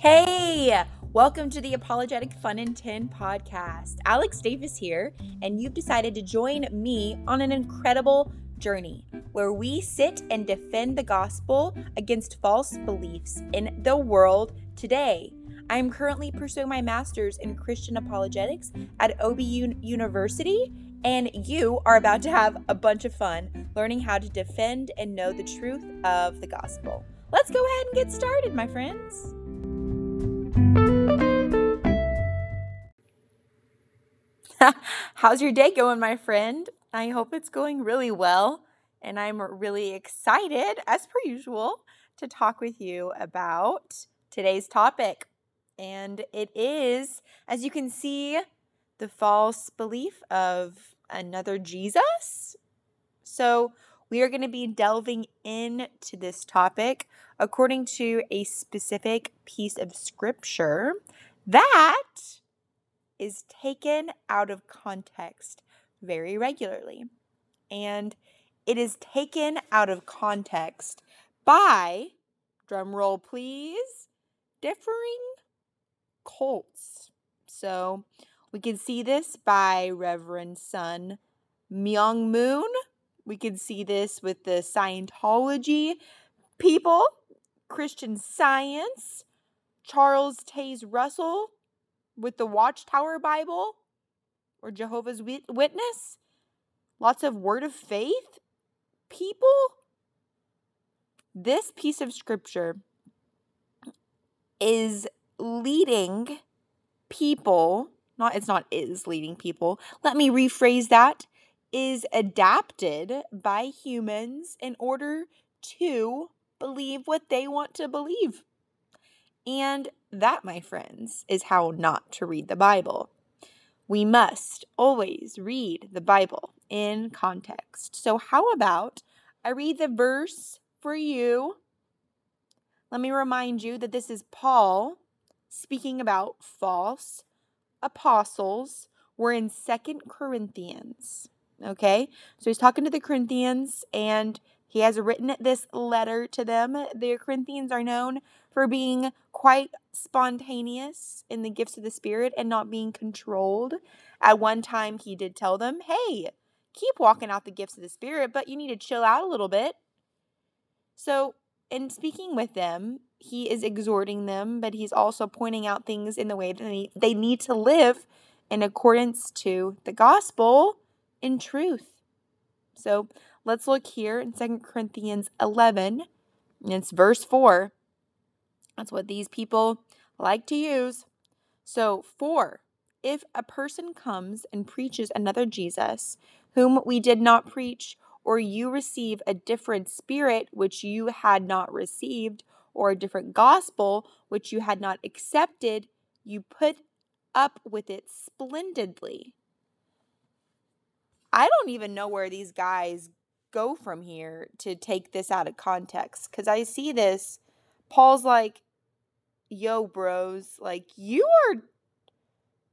Hey, welcome to the Apologetic Fun in 10 podcast. Alex Davis here, and you've decided to join me on an incredible journey where we sit and defend the gospel against false beliefs in the world today. I'm currently pursuing my master's in Christian apologetics at OBU University, and you are about to have a bunch of fun learning how to defend and know the truth of the gospel. Let's go ahead and get started, my friends. How's your day going, my friend? I hope it's going really well. And I'm really excited, as per usual, to talk with you about today's topic. And it is, as you can see, the false belief of another Jesus. So, we are going to be delving into this topic according to a specific piece of scripture that is taken out of context very regularly. And it is taken out of context by, drum roll please, differing cults. So we can see this by Reverend Sun Myung Moon. We can see this with the Scientology people, Christian Science, Charles Taze Russell, with the Watchtower Bible or Jehovah's Witness, lots of word of faith people. This piece of scripture is leading people, not it's not is leading people. Let me rephrase that is adapted by humans in order to believe what they want to believe. And that, my friends, is how not to read the Bible. We must always read the Bible in context. So, how about I read the verse for you? Let me remind you that this is Paul speaking about false apostles. We're in Second Corinthians. Okay? So he's talking to the Corinthians and he has written this letter to them. The Corinthians are known for being quite spontaneous in the gifts of the Spirit and not being controlled. At one time, he did tell them, hey, keep walking out the gifts of the Spirit, but you need to chill out a little bit. So, in speaking with them, he is exhorting them, but he's also pointing out things in the way that they need to live in accordance to the gospel in truth. So, Let's look here in 2 Corinthians 11, and it's verse 4. That's what these people like to use. So, 4. If a person comes and preaches another Jesus, whom we did not preach, or you receive a different spirit which you had not received, or a different gospel which you had not accepted, you put up with it splendidly. I don't even know where these guys go from here to take this out of context because I see this. Paul's like, yo, bros, like you are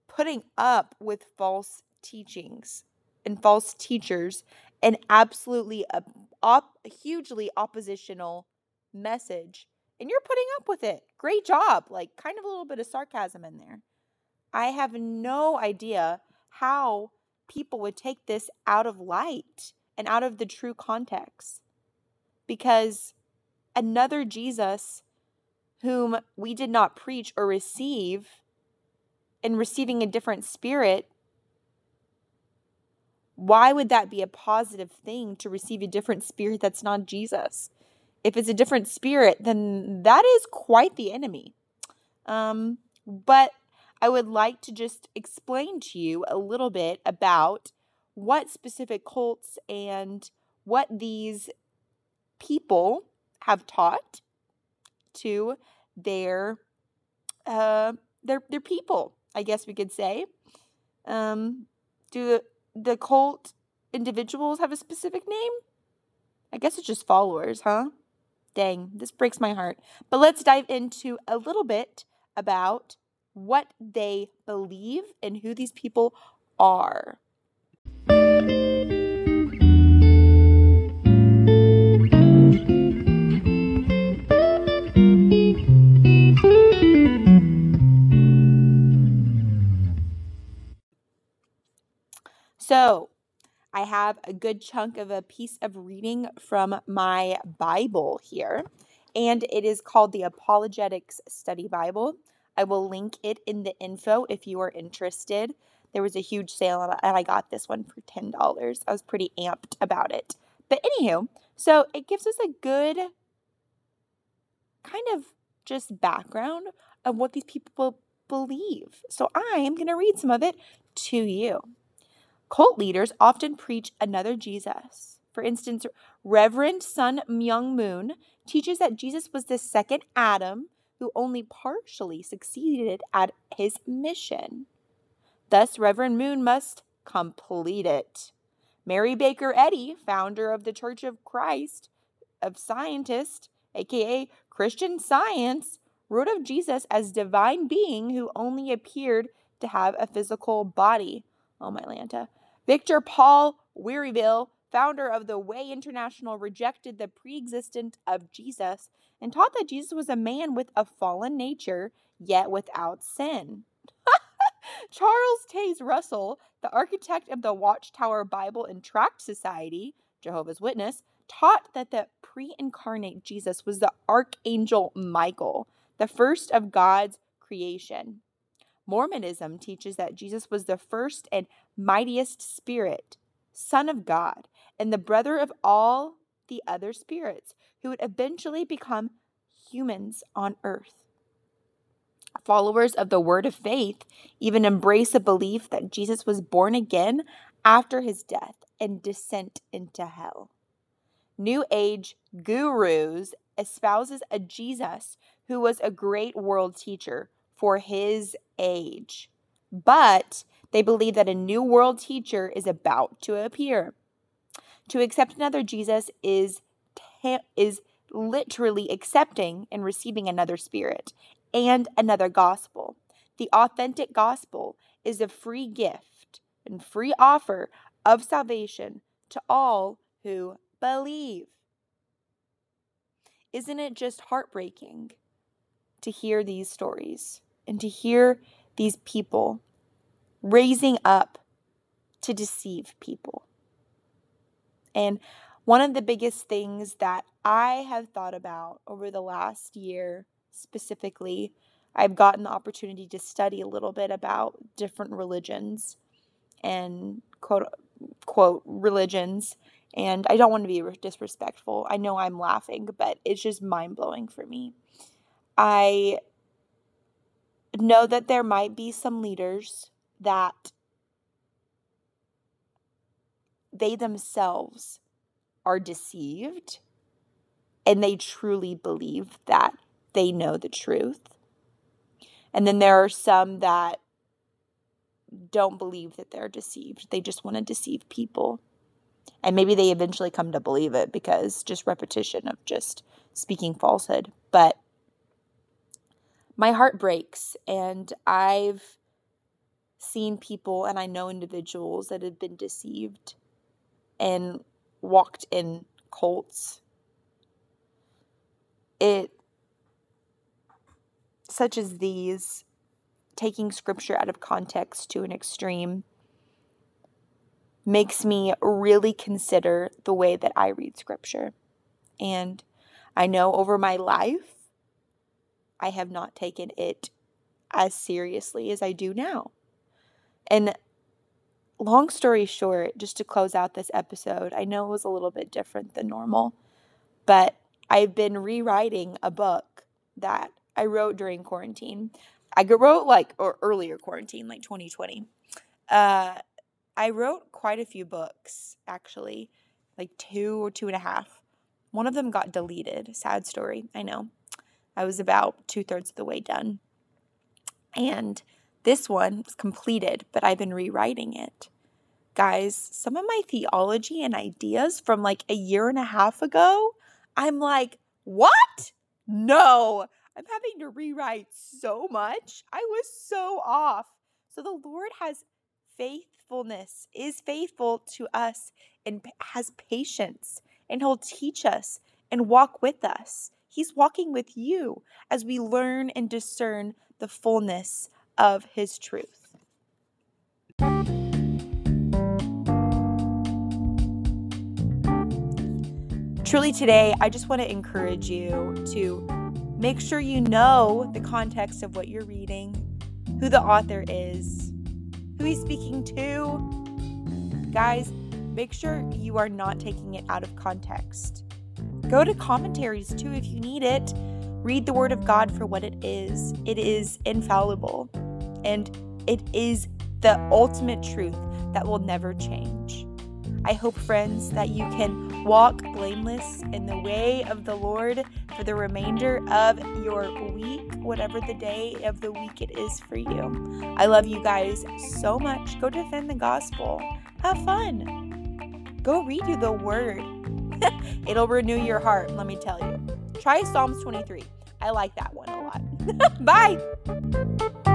putting up with false teachings and false teachers and absolutely a, op, hugely oppositional message. And you're putting up with it. Great job. Like, kind of a little bit of sarcasm in there. I have no idea how people would take this out of light and out of the true context. Because another Jesus whom we did not preach or receive and receiving a different spirit, why would that be a positive thing to receive a different spirit that's not Jesus? If it's a different spirit, then that is quite the enemy. Um, but I would like to just explain to you a little bit about what specific cults and what these people have taught to their uh, their their people. I guess we could say. Um, do the, the cult individuals have a specific name? I guess it's just followers, huh? Dang, this breaks my heart. But let's dive into a little bit about what they believe and who these people are. So, I have a good chunk of a piece of reading from my Bible here, and it is called the Apologetics Study Bible. I will link it in the info if you are interested. There was a huge sale and I got this one for $10. I was pretty amped about it. But anywho, so it gives us a good kind of just background of what these people believe. So I am going to read some of it to you. Cult leaders often preach another Jesus. For instance, Reverend Sun Myung Moon teaches that Jesus was the second Adam who only partially succeeded at his mission. Thus, Reverend Moon must complete it. Mary Baker Eddy, founder of the Church of Christ of Scientists, aka Christian Science, wrote of Jesus as divine being who only appeared to have a physical body. Oh my Lanta. Victor Paul Wierwille, founder of the Way International, rejected the pre-existence of Jesus and taught that Jesus was a man with a fallen nature, yet without sin. Charles Taze Russell, the architect of the Watchtower Bible and Tract Society, Jehovah's Witness, taught that the pre incarnate Jesus was the archangel Michael, the first of God's creation. Mormonism teaches that Jesus was the first and mightiest spirit, Son of God, and the brother of all the other spirits who would eventually become humans on earth. Followers of the Word of Faith even embrace a belief that Jesus was born again after his death and descent into hell. New Age gurus espouses a Jesus who was a great world teacher for his age. But they believe that a new world teacher is about to appear. To accept another Jesus is is literally accepting and receiving another spirit and another gospel. The authentic gospel is a free gift and free offer of salvation to all who believe. Isn't it just heartbreaking to hear these stories and to hear these people raising up to deceive people? And one of the biggest things that I have thought about over the last year specifically, I've gotten the opportunity to study a little bit about different religions and quote quote religions and I don't want to be disrespectful. I know I'm laughing, but it's just mind blowing for me. I know that there might be some leaders that they themselves are deceived and they truly believe that they know the truth. And then there are some that don't believe that they're deceived, they just want to deceive people. And maybe they eventually come to believe it because just repetition of just speaking falsehood. But my heart breaks, and I've seen people and I know individuals that have been deceived and walked in cults. It, such as these, taking scripture out of context to an extreme, makes me really consider the way that I read scripture. And I know over my life, I have not taken it as seriously as I do now. And long story short, just to close out this episode, I know it was a little bit different than normal, but I've been rewriting a book that I wrote during quarantine. I wrote like or earlier quarantine, like 2020. Uh, I wrote quite a few books actually, like two or two and a half. One of them got deleted. Sad story, I know. I was about two thirds of the way done. And this one is completed, but I've been rewriting it. Guys, some of my theology and ideas from like a year and a half ago, I'm like, what? No, I'm having to rewrite so much. I was so off. So the Lord has faithfulness, is faithful to us, and has patience, and He'll teach us and walk with us. He's walking with you as we learn and discern the fullness of His truth. truly today, I just want to encourage you to make sure you know the context of what you're reading, who the author is, who he's speaking to. Guys, make sure you are not taking it out of context. Go to commentaries too if you need it. Read the Word of God for what it is. It is infallible and it is the ultimate truth that will never change. I hope, friends, that you can walk blameless in the way of the Lord for the remainder of your week, whatever the day of the week it is for you. I love you guys so much. Go defend the gospel. Have fun. Go read you the word. It'll renew your heart, let me tell you. Try Psalms 23. I like that one a lot. Bye.